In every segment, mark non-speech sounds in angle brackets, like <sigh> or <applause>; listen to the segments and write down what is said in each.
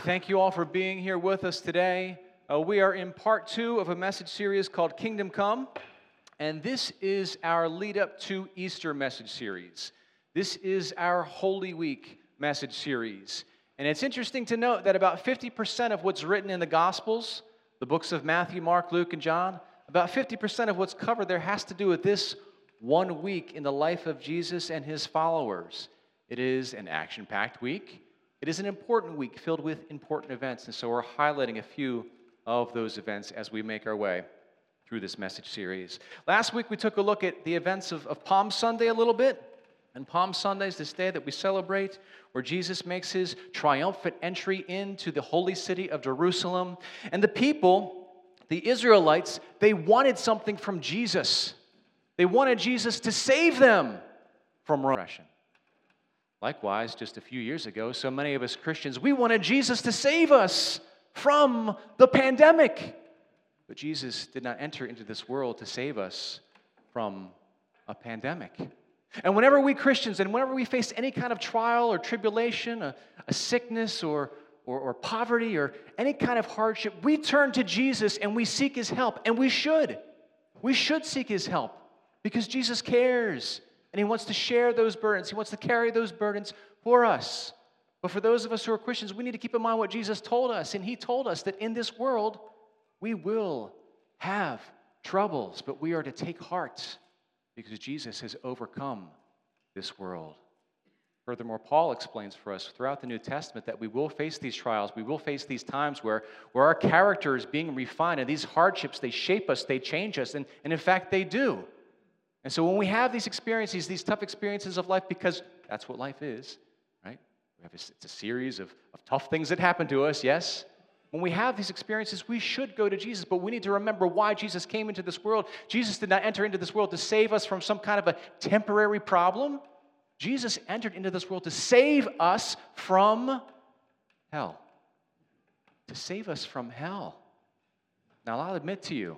Thank you all for being here with us today. Uh, we are in part two of a message series called Kingdom Come, and this is our lead up to Easter message series. This is our Holy Week message series. And it's interesting to note that about 50% of what's written in the Gospels, the books of Matthew, Mark, Luke, and John, about 50% of what's covered there has to do with this one week in the life of Jesus and his followers. It is an action packed week. It is an important week filled with important events, and so we're highlighting a few of those events as we make our way through this message series. Last week, we took a look at the events of, of Palm Sunday a little bit. And Palm Sunday is this day that we celebrate where Jesus makes his triumphant entry into the holy city of Jerusalem. And the people, the Israelites, they wanted something from Jesus. They wanted Jesus to save them from oppression. Likewise, just a few years ago, so many of us Christians, we wanted Jesus to save us from the pandemic. But Jesus did not enter into this world to save us from a pandemic. And whenever we Christians, and whenever we face any kind of trial or tribulation, a, a sickness or, or, or poverty or any kind of hardship, we turn to Jesus and we seek his help. And we should. We should seek his help because Jesus cares and He wants to share those burdens. He wants to carry those burdens for us. But for those of us who are Christians, we need to keep in mind what Jesus told us. And He told us that in this world, we will have troubles, but we are to take heart because Jesus has overcome this world. Furthermore, Paul explains for us throughout the New Testament that we will face these trials. We will face these times where, where our character is being refined, and these hardships, they shape us, they change us, and, and in fact, they do. And so when we have these experiences, these tough experiences of life, because that's what life is, right? A, it's a series of, of tough things that happen to us, yes? When we have these experiences, we should go to Jesus, but we need to remember why Jesus came into this world. Jesus did not enter into this world to save us from some kind of a temporary problem. Jesus entered into this world to save us from hell. To save us from hell. Now, I'll admit to you,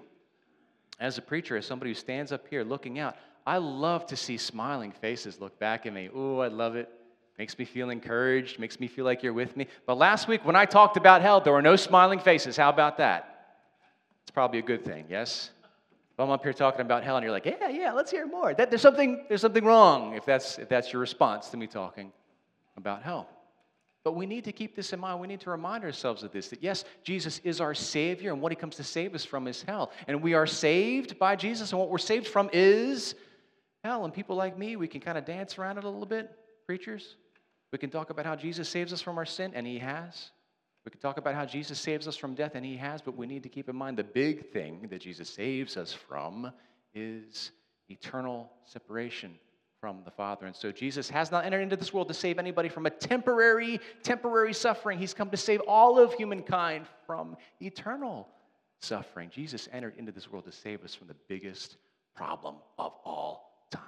as a preacher, as somebody who stands up here looking out, I love to see smiling faces look back at me. Ooh, I love it. Makes me feel encouraged, makes me feel like you're with me. But last week, when I talked about hell, there were no smiling faces. How about that? It's probably a good thing, yes? If I'm up here talking about hell and you're like, yeah, yeah, let's hear more. That, there's, something, there's something wrong if that's, if that's your response to me talking about hell. But we need to keep this in mind. We need to remind ourselves of this that yes, Jesus is our Savior, and what He comes to save us from is hell. And we are saved by Jesus, and what we're saved from is hell. And people like me, we can kind of dance around it a little bit, preachers. We can talk about how Jesus saves us from our sin, and He has. We can talk about how Jesus saves us from death, and He has, but we need to keep in mind the big thing that Jesus saves us from is eternal separation from the Father. And so Jesus has not entered into this world to save anybody from a temporary, temporary suffering. He's come to save all of humankind from eternal suffering. Jesus entered into this world to save us from the biggest problem of all time.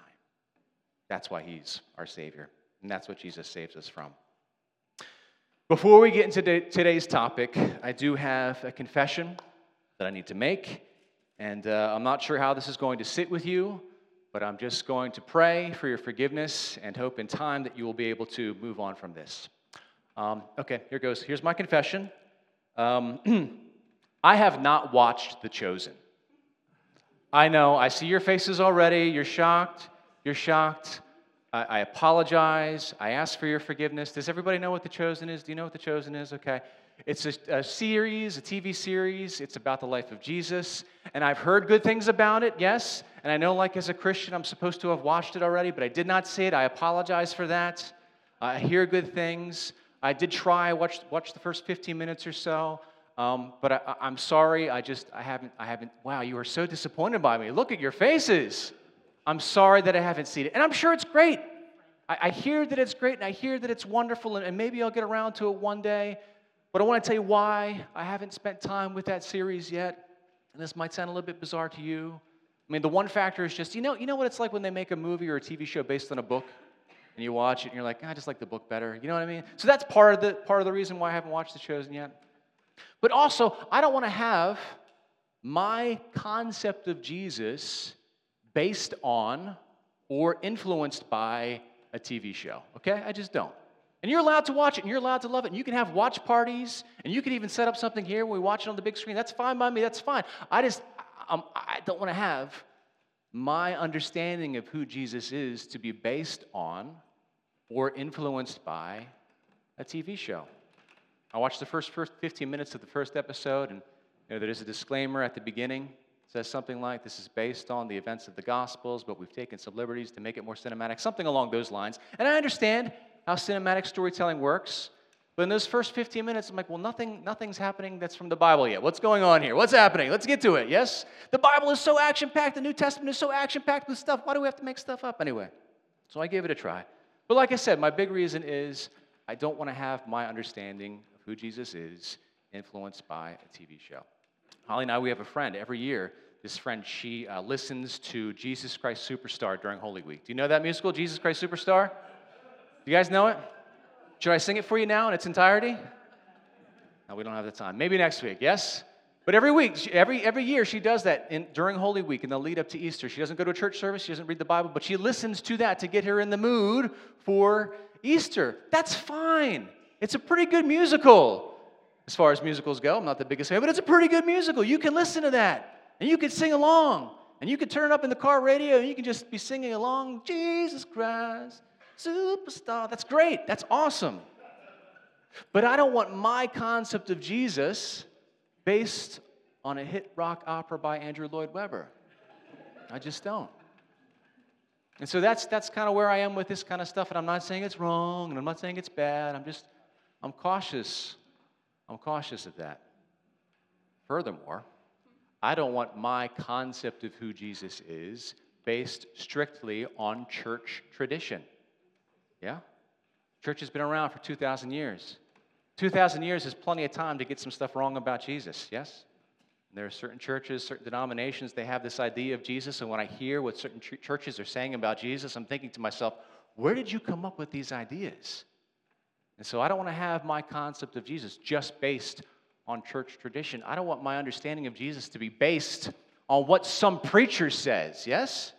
That's why he's our Savior. And that's what Jesus saves us from. Before we get into today's topic, I do have a confession that I need to make. And uh, I'm not sure how this is going to sit with you. But I'm just going to pray for your forgiveness and hope in time that you will be able to move on from this. Um, okay, here goes. Here's my confession. Um, <clears throat> I have not watched The Chosen. I know, I see your faces already. You're shocked. You're shocked. I, I apologize. I ask for your forgiveness. Does everybody know what The Chosen is? Do you know what The Chosen is? Okay. It's a, a, series, a TV series. It's about the life of Jesus. And I've heard good things about it, yes. And I know, like, as a Christian, I'm supposed to have watched it already, but I did not see it. I apologize for that. I hear good things. I did try, watch, watch the first 15 minutes or so. Um, but I, I'm sorry, I just, I haven't, I haven't, wow, you are so disappointed by me. Look at your faces. I'm sorry that I haven't seen it. And I'm sure it's great. I, I hear that it's great and I hear that it's wonderful, and, and maybe I'll get around to it one day. But I want to tell you why I haven't spent time with that series yet. And this might sound a little bit bizarre to you. I mean, the one factor is just, you know, you know what it's like when they make a movie or a TV show based on a book? And you watch it and you're like, I just like the book better. You know what I mean? So that's part of the part of the reason why I haven't watched The Chosen yet. But also, I don't want to have my concept of Jesus based on or influenced by a TV show. Okay? I just don't. And you're allowed to watch it and you're allowed to love it. And you can have watch parties and you can even set up something here where we watch it on the big screen. That's fine by me. That's fine. I just, I'm, I don't want to have my understanding of who Jesus is to be based on or influenced by a TV show. I watched the first, first 15 minutes of the first episode, and you know, there's a disclaimer at the beginning. It says something like, This is based on the events of the Gospels, but we've taken some liberties to make it more cinematic, something along those lines. And I understand how cinematic storytelling works. But in those first 15 minutes, I'm like, well, nothing, nothing's happening that's from the Bible yet. What's going on here? What's happening? Let's get to it. Yes? The Bible is so action packed. The New Testament is so action packed with stuff. Why do we have to make stuff up anyway? So I gave it a try. But like I said, my big reason is I don't want to have my understanding of who Jesus is influenced by a TV show. Holly and I, we have a friend every year. This friend, she uh, listens to Jesus Christ Superstar during Holy Week. Do you know that musical, Jesus Christ Superstar? You guys know it? Should I sing it for you now in its entirety? No, we don't have the time. Maybe next week, yes? But every week, every, every year, she does that in, during Holy Week in the lead up to Easter. She doesn't go to a church service, she doesn't read the Bible, but she listens to that to get her in the mood for Easter. That's fine. It's a pretty good musical. As far as musicals go, I'm not the biggest fan, but it's a pretty good musical. You can listen to that and you can sing along and you can turn it up in the car radio and you can just be singing along, Jesus Christ superstar. That's great. That's awesome. But I don't want my concept of Jesus based on a hit rock opera by Andrew Lloyd Webber. I just don't. And so that's, that's kind of where I am with this kind of stuff. And I'm not saying it's wrong and I'm not saying it's bad. I'm just, I'm cautious. I'm cautious of that. Furthermore, I don't want my concept of who Jesus is based strictly on church tradition. Yeah? Church has been around for 2,000 years. 2,000 years is plenty of time to get some stuff wrong about Jesus, yes? There are certain churches, certain denominations, they have this idea of Jesus, and when I hear what certain ch- churches are saying about Jesus, I'm thinking to myself, where did you come up with these ideas? And so I don't want to have my concept of Jesus just based on church tradition. I don't want my understanding of Jesus to be based on what some preacher says, yes?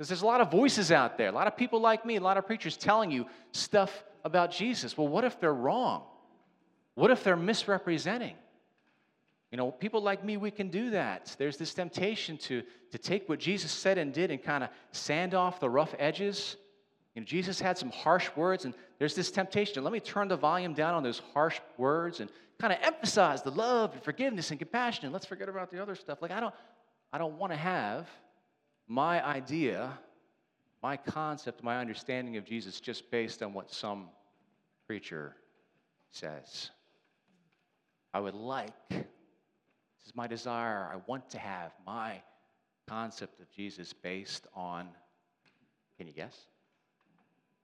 Because there's a lot of voices out there, a lot of people like me, a lot of preachers telling you stuff about Jesus. Well, what if they're wrong? What if they're misrepresenting? You know, people like me, we can do that. There's this temptation to, to take what Jesus said and did and kind of sand off the rough edges. You know, Jesus had some harsh words, and there's this temptation. Let me turn the volume down on those harsh words and kind of emphasize the love and forgiveness and compassion. And let's forget about the other stuff. Like I don't, I don't want to have my idea, my concept, my understanding of Jesus just based on what some preacher says. I would like, this is my desire, I want to have my concept of Jesus based on, can you guess?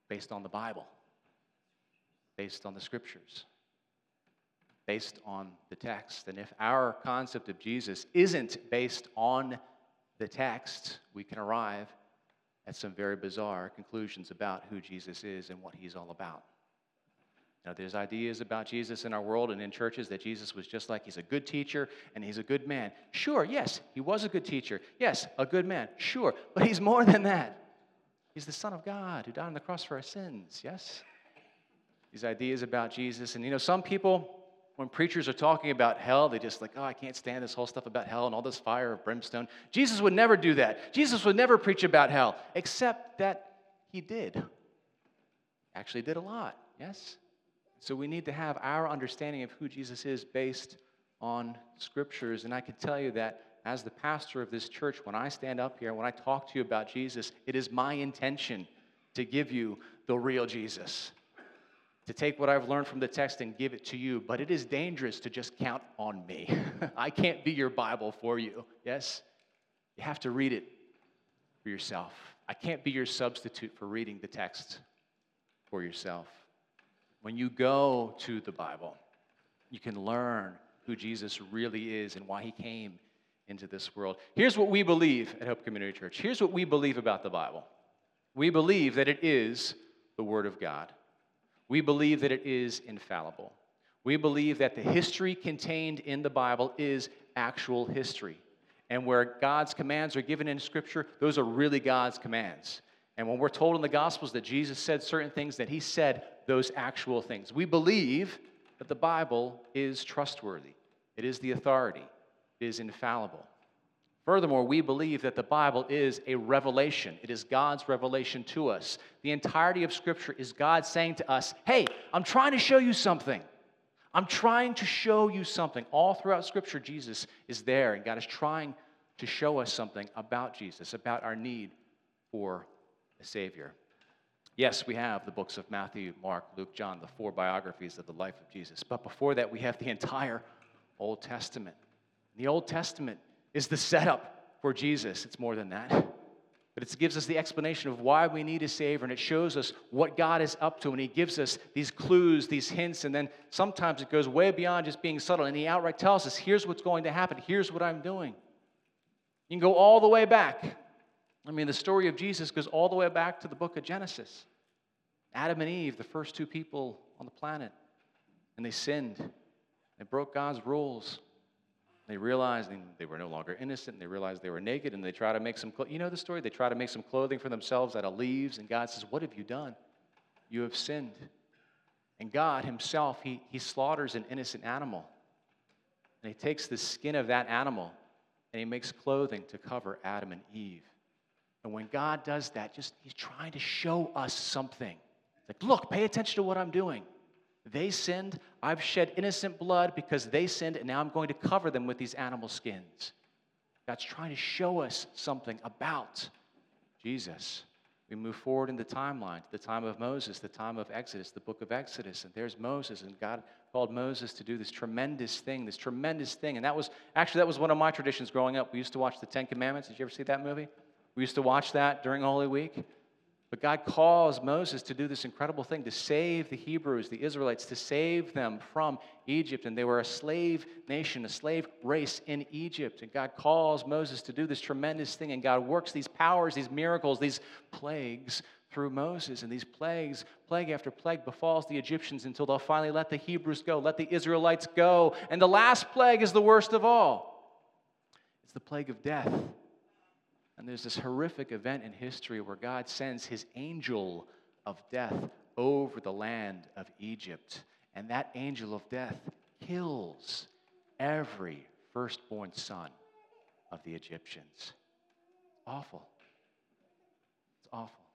Based on the Bible, based on the scriptures, based on the text. And if our concept of Jesus isn't based on the text, we can arrive at some very bizarre conclusions about who Jesus is and what he's all about. Now, there's ideas about Jesus in our world and in churches that Jesus was just like he's a good teacher and he's a good man. Sure, yes, he was a good teacher. Yes, a good man. Sure, but he's more than that. He's the Son of God who died on the cross for our sins. Yes? These ideas about Jesus. And you know, some people when preachers are talking about hell, they just like, oh, I can't stand this whole stuff about hell and all this fire of brimstone. Jesus would never do that. Jesus would never preach about hell, except that he did. Actually, did a lot, yes? So we need to have our understanding of who Jesus is based on scriptures. And I can tell you that as the pastor of this church, when I stand up here, when I talk to you about Jesus, it is my intention to give you the real Jesus to take what I've learned from the text and give it to you, but it is dangerous to just count on me. <laughs> I can't be your Bible for you. Yes? You have to read it for yourself. I can't be your substitute for reading the text for yourself. When you go to the Bible, you can learn who Jesus really is and why he came into this world. Here's what we believe at Hope Community Church. Here's what we believe about the Bible. We believe that it is the Word of God. We believe that it is infallible. We believe that the history contained in the Bible is actual history. And where God's commands are given in Scripture, those are really God's commands. And when we're told in the Gospels that Jesus said certain things, that he said those actual things. We believe that the Bible is trustworthy, it is the authority, it is infallible. Furthermore, we believe that the Bible is a revelation. It is God's revelation to us. The entirety of Scripture is God saying to us, Hey, I'm trying to show you something. I'm trying to show you something. All throughout Scripture, Jesus is there, and God is trying to show us something about Jesus, about our need for a Savior. Yes, we have the books of Matthew, Mark, Luke, John, the four biographies of the life of Jesus. But before that, we have the entire Old Testament. The Old Testament is the setup for Jesus. It's more than that. But it gives us the explanation of why we need a Savior, and it shows us what God is up to, and He gives us these clues, these hints, and then sometimes it goes way beyond just being subtle, and He outright tells us, here's what's going to happen, here's what I'm doing. You can go all the way back. I mean, the story of Jesus goes all the way back to the book of Genesis. Adam and Eve, the first two people on the planet, and they sinned. They broke God's rules. They realized they were no longer innocent. They realized they were naked, and they try to make some. You know the story. They try to make some clothing for themselves out of leaves, and God says, "What have you done? You have sinned." And God Himself, He He slaughters an innocent animal, and He takes the skin of that animal, and He makes clothing to cover Adam and Eve. And when God does that, just He's trying to show us something. Like, look, pay attention to what I'm doing. They sinned. I've shed innocent blood because they sinned, and now I'm going to cover them with these animal skins. God's trying to show us something about Jesus. We move forward in the timeline to the time of Moses, the time of Exodus, the book of Exodus. And there's Moses, and God called Moses to do this tremendous thing, this tremendous thing. And that was actually that was one of my traditions growing up. We used to watch the Ten Commandments. Did you ever see that movie? We used to watch that during Holy Week. But God calls Moses to do this incredible thing to save the Hebrews, the Israelites, to save them from Egypt. And they were a slave nation, a slave race in Egypt. And God calls Moses to do this tremendous thing. And God works these powers, these miracles, these plagues through Moses. And these plagues, plague after plague, befalls the Egyptians until they'll finally let the Hebrews go, let the Israelites go. And the last plague is the worst of all it's the plague of death. And there's this horrific event in history where God sends his angel of death over the land of Egypt. And that angel of death kills every firstborn son of the Egyptians. Awful. It's awful.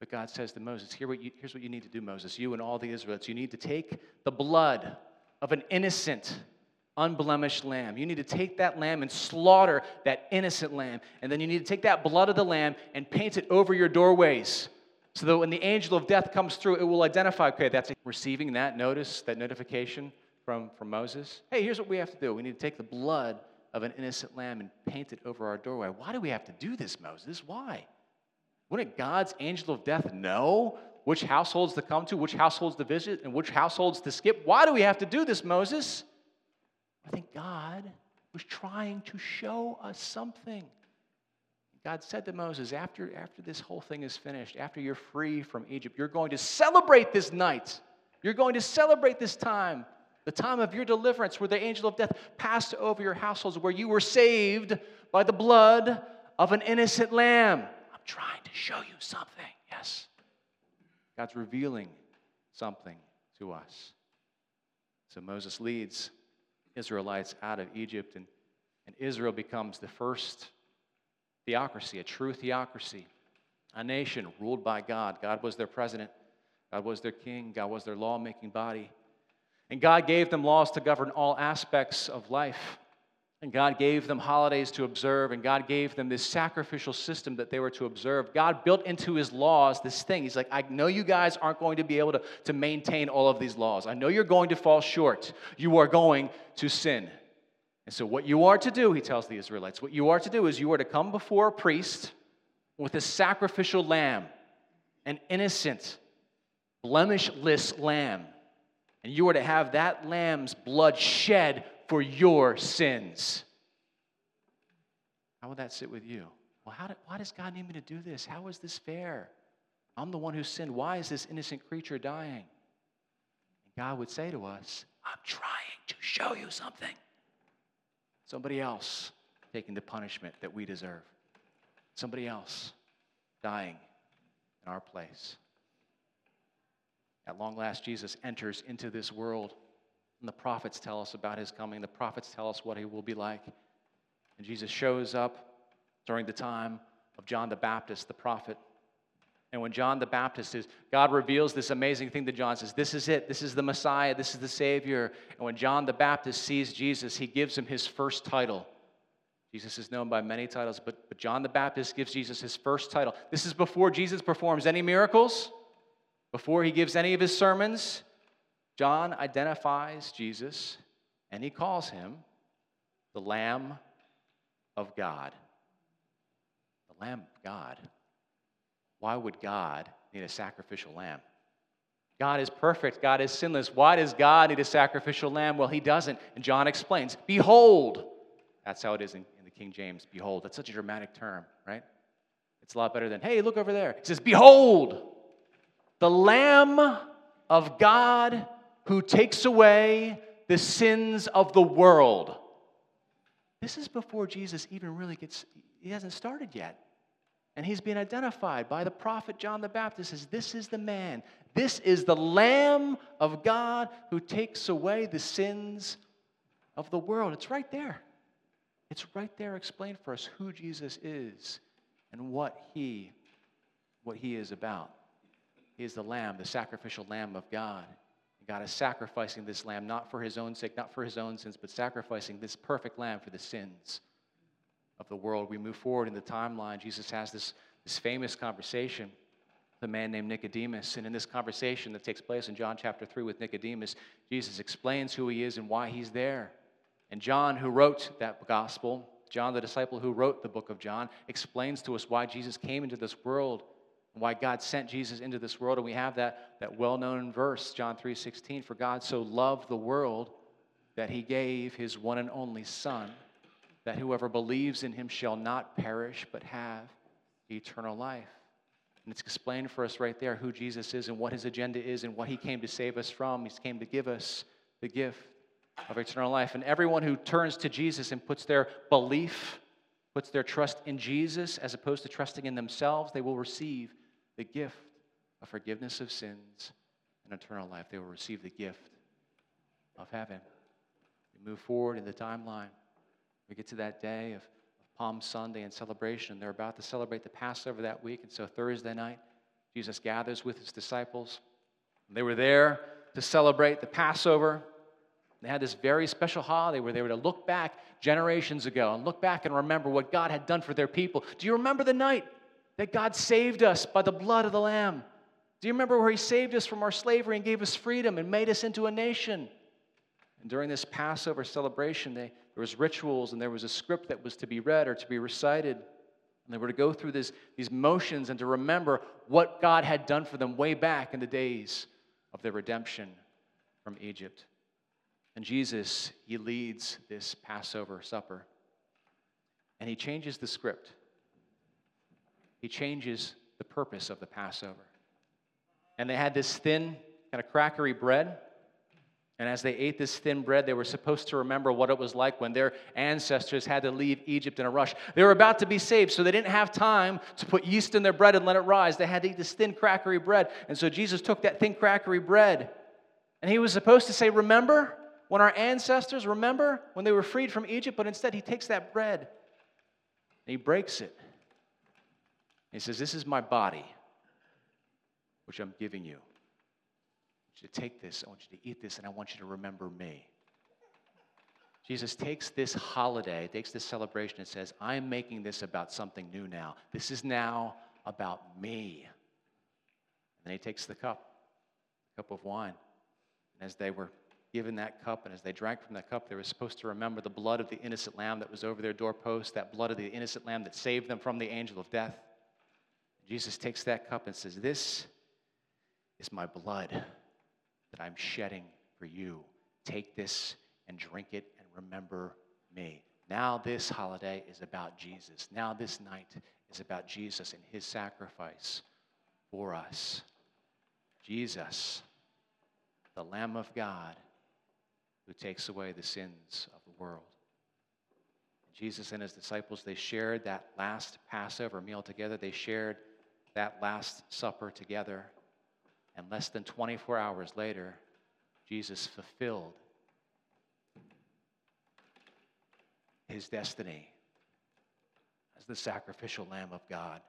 But God says to Moses, Here what you, here's what you need to do, Moses. You and all the Israelites, you need to take the blood of an innocent unblemished lamb. You need to take that lamb and slaughter that innocent lamb. And then you need to take that blood of the lamb and paint it over your doorways. So that when the angel of death comes through, it will identify, okay, that's receiving that notice, that notification from, from Moses. Hey, here's what we have to do. We need to take the blood of an innocent lamb and paint it over our doorway. Why do we have to do this, Moses? Why? Wouldn't God's angel of death know which households to come to, which households to visit, and which households to skip? Why do we have to do this, Moses? I think God was trying to show us something. God said to Moses, after, after this whole thing is finished, after you're free from Egypt, you're going to celebrate this night. You're going to celebrate this time, the time of your deliverance, where the angel of death passed over your households, where you were saved by the blood of an innocent lamb. I'm trying to show you something. Yes. God's revealing something to us. So Moses leads Israelites out of Egypt, and, and Israel becomes the first theocracy, a true theocracy, a nation ruled by God. God was their president, God was their king, God was their lawmaking body. And God gave them laws to govern all aspects of life. And God gave them holidays to observe, and God gave them this sacrificial system that they were to observe. God built into his laws this thing. He's like, I know you guys aren't going to be able to, to maintain all of these laws. I know you're going to fall short. You are going to sin. And so, what you are to do, he tells the Israelites, what you are to do is you are to come before a priest with a sacrificial lamb, an innocent, blemishless lamb. And you are to have that lamb's blood shed for your sins. How would that sit with you? Well, how did, why does God need me to do this? How is this fair? I'm the one who sinned. Why is this innocent creature dying? And God would say to us, I'm trying to show you something. Somebody else taking the punishment that we deserve. Somebody else dying in our place. At long last, Jesus enters into this world, and the prophets tell us about his coming. The prophets tell us what he will be like. And Jesus shows up during the time of John the Baptist, the prophet. And when John the Baptist is, God reveals this amazing thing to John, says, This is it. This is the Messiah. This is the Savior. And when John the Baptist sees Jesus, he gives him his first title. Jesus is known by many titles, but, but John the Baptist gives Jesus his first title. This is before Jesus performs any miracles, before he gives any of his sermons. John identifies Jesus and he calls him the Lamb of God. The Lamb of God. Why would God need a sacrificial lamb? God is perfect. God is sinless. Why does God need a sacrificial lamb? Well, he doesn't. And John explains Behold. That's how it is in, in the King James. Behold. That's such a dramatic term, right? It's a lot better than, hey, look over there. It says, Behold, the Lamb of God who takes away the sins of the world. This is before Jesus even really gets, he hasn't started yet. And he's been identified by the prophet John the Baptist as this is the man. This is the Lamb of God who takes away the sins of the world. It's right there. It's right there explained for us who Jesus is and what he what he is about. He is the lamb, the sacrificial lamb of God. God is sacrificing this lamb not for his own sake, not for his own sins, but sacrificing this perfect lamb for the sins of the world. We move forward in the timeline. Jesus has this, this famous conversation with a man named Nicodemus. And in this conversation that takes place in John chapter 3 with Nicodemus, Jesus explains who he is and why he's there. And John, who wrote that gospel, John, the disciple who wrote the book of John, explains to us why Jesus came into this world why God sent Jesus into this world. And we have that, that well known verse, John 3 16, for God so loved the world that he gave his one and only Son that whoever believes in him shall not perish but have eternal life. And it's explained for us right there who Jesus is and what his agenda is and what he came to save us from. He came to give us the gift of eternal life. And everyone who turns to Jesus and puts their belief, puts their trust in Jesus as opposed to trusting in themselves, they will receive the gift of forgiveness of sins and eternal life. They will receive the gift of heaven. We move forward in the timeline. We get to that day of, of Palm Sunday and celebration. They're about to celebrate the Passover that week. And so Thursday night, Jesus gathers with his disciples. They were there to celebrate the Passover. They had this very special holiday where they were to look back generations ago and look back and remember what God had done for their people. Do you remember the night that God saved us by the blood of the Lamb? Do you remember where He saved us from our slavery and gave us freedom and made us into a nation? And during this Passover celebration, they, there was rituals and there was a script that was to be read or to be recited. And they were to go through this, these motions and to remember what God had done for them way back in the days of their redemption from Egypt. And Jesus, he leads this Passover supper. And he changes the script. He changes the purpose of the Passover. And they had this thin, kind of crackery bread and as they ate this thin bread, they were supposed to remember what it was like when their ancestors had to leave Egypt in a rush. They were about to be saved, so they didn't have time to put yeast in their bread and let it rise. They had to eat this thin, crackery bread. And so Jesus took that thin, crackery bread, and he was supposed to say, Remember when our ancestors, remember when they were freed from Egypt? But instead, he takes that bread and he breaks it. He says, This is my body, which I'm giving you you to take this, I want you to eat this, and I want you to remember me. Jesus takes this holiday, takes this celebration, and says, I'm making this about something new now. This is now about me. And then he takes the cup, the cup of wine. And as they were given that cup, and as they drank from that cup, they were supposed to remember the blood of the innocent lamb that was over their doorpost, that blood of the innocent lamb that saved them from the angel of death. Jesus takes that cup and says, This is my blood that I'm shedding for you. Take this and drink it and remember me. Now, this holiday is about Jesus. Now, this night is about Jesus and his sacrifice for us. Jesus, the Lamb of God, who takes away the sins of the world. Jesus and his disciples, they shared that last Passover meal together. They shared that Last Supper together. And less than 24 hours later, Jesus fulfilled his destiny as the sacrificial Lamb of God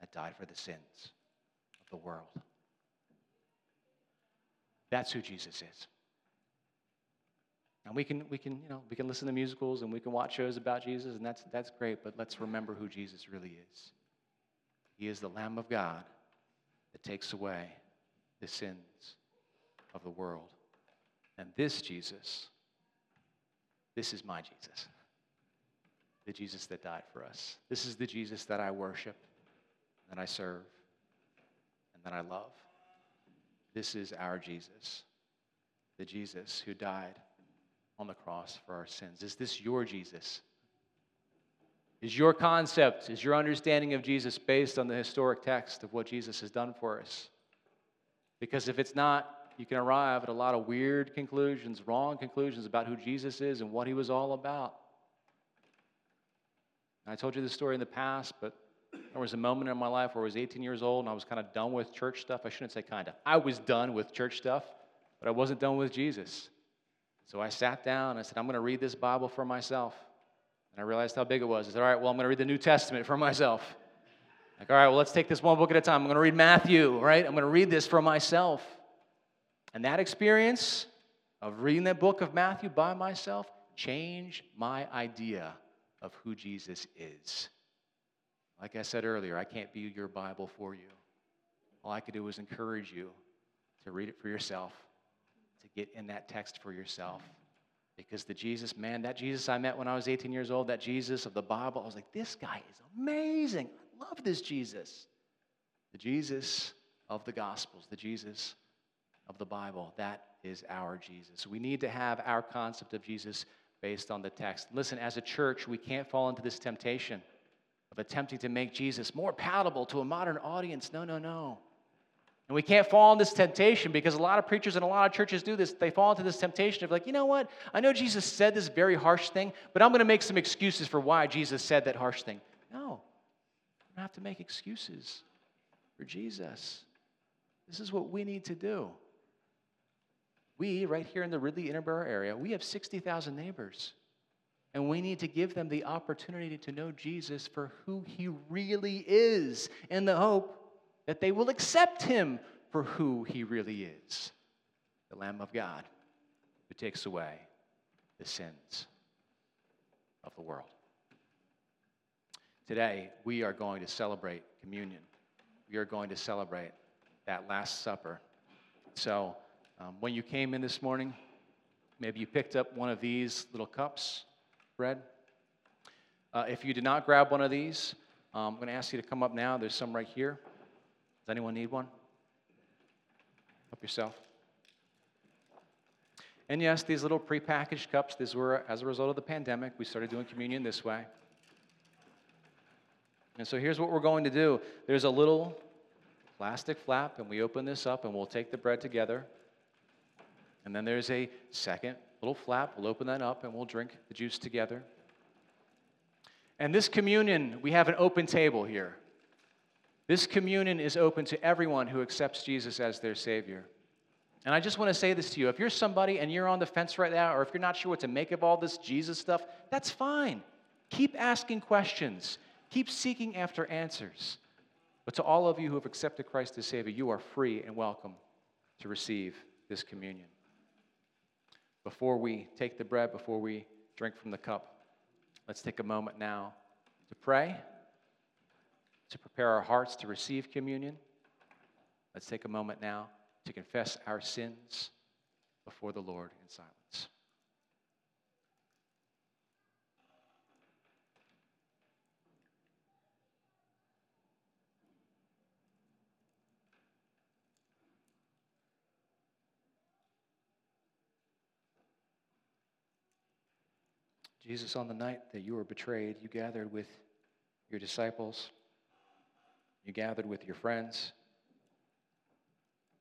that died for the sins of the world. That's who Jesus is. And we can, we can, you know, we can listen to musicals and we can watch shows about Jesus, and that's, that's great, but let's remember who Jesus really is. He is the Lamb of God that takes away the sins of the world. And this Jesus, this is my Jesus, the Jesus that died for us. This is the Jesus that I worship, that I serve, and that I love. This is our Jesus, the Jesus who died on the cross for our sins. Is this your Jesus? Is your concept, is your understanding of Jesus based on the historic text of what Jesus has done for us? Because if it's not, you can arrive at a lot of weird conclusions, wrong conclusions about who Jesus is and what he was all about. I told you this story in the past, but there was a moment in my life where I was 18 years old and I was kind of done with church stuff. I shouldn't say kind of. I was done with church stuff, but I wasn't done with Jesus. So I sat down and I said, I'm going to read this Bible for myself. And I realized how big it was. I said, All right, well, I'm going to read the New Testament for myself. Like, all right, well, let's take this one book at a time. I'm going to read Matthew, right? I'm going to read this for myself. And that experience of reading that book of Matthew by myself changed my idea of who Jesus is. Like I said earlier, I can't be your Bible for you. All I could do is encourage you to read it for yourself, to get in that text for yourself. Because the Jesus, man, that Jesus I met when I was 18 years old, that Jesus of the Bible, I was like, this guy is amazing. I love this Jesus. The Jesus of the Gospels, the Jesus of the Bible, that is our Jesus. We need to have our concept of Jesus based on the text. Listen, as a church, we can't fall into this temptation of attempting to make Jesus more palatable to a modern audience. No, no, no. And we can't fall in this temptation because a lot of preachers and a lot of churches do this. They fall into this temptation of, like, you know what? I know Jesus said this very harsh thing, but I'm going to make some excuses for why Jesus said that harsh thing. No, you don't have to make excuses for Jesus. This is what we need to do. We, right here in the Ridley Interboro area, we have 60,000 neighbors. And we need to give them the opportunity to know Jesus for who he really is in the hope that they will accept him for who he really is the Lamb of God who takes away the sins of the world. Today, we are going to celebrate communion. We are going to celebrate that Last Supper. So, um, when you came in this morning, maybe you picked up one of these little cups, bread. Uh, if you did not grab one of these, um, I'm going to ask you to come up now. There's some right here. Does anyone need one? Help yourself. And yes, these little prepackaged cups, these were as a result of the pandemic. We started doing communion this way. And so here's what we're going to do there's a little plastic flap, and we open this up, and we'll take the bread together. And then there's a second little flap. We'll open that up, and we'll drink the juice together. And this communion, we have an open table here. This communion is open to everyone who accepts Jesus as their Savior. And I just want to say this to you. If you're somebody and you're on the fence right now, or if you're not sure what to make of all this Jesus stuff, that's fine. Keep asking questions, keep seeking after answers. But to all of you who have accepted Christ as Savior, you are free and welcome to receive this communion. Before we take the bread, before we drink from the cup, let's take a moment now to pray to prepare our hearts to receive communion, let's take a moment now to confess our sins before the Lord in silence. Jesus, on the night that you were betrayed, you gathered with your disciples. You gathered with your friends.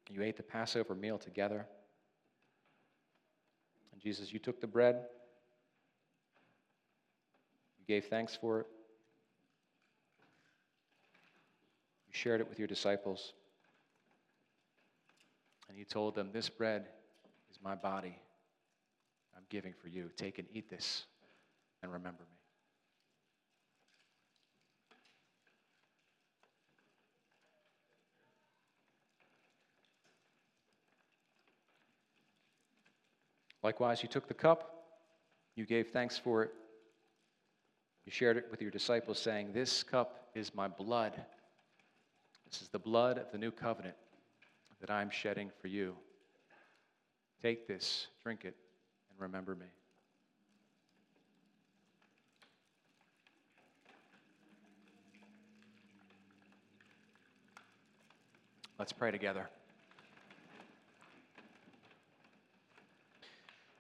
You ate the Passover meal together. And Jesus, you took the bread. You gave thanks for it. You shared it with your disciples. And you told them, This bread is my body I'm giving for you. Take and eat this and remember me. Likewise, you took the cup, you gave thanks for it, you shared it with your disciples, saying, This cup is my blood. This is the blood of the new covenant that I'm shedding for you. Take this, drink it, and remember me. Let's pray together.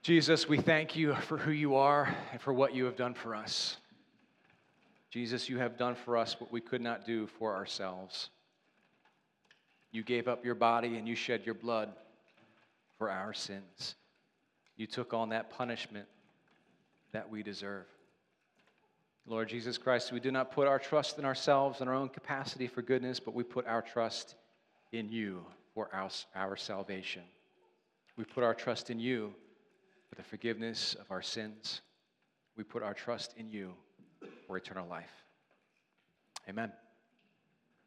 Jesus, we thank you for who you are and for what you have done for us. Jesus, you have done for us what we could not do for ourselves. You gave up your body and you shed your blood for our sins. You took on that punishment that we deserve. Lord Jesus Christ, we do not put our trust in ourselves and our own capacity for goodness, but we put our trust in you for our, our salvation. We put our trust in you for the forgiveness of our sins. We put our trust in you for eternal life. Amen.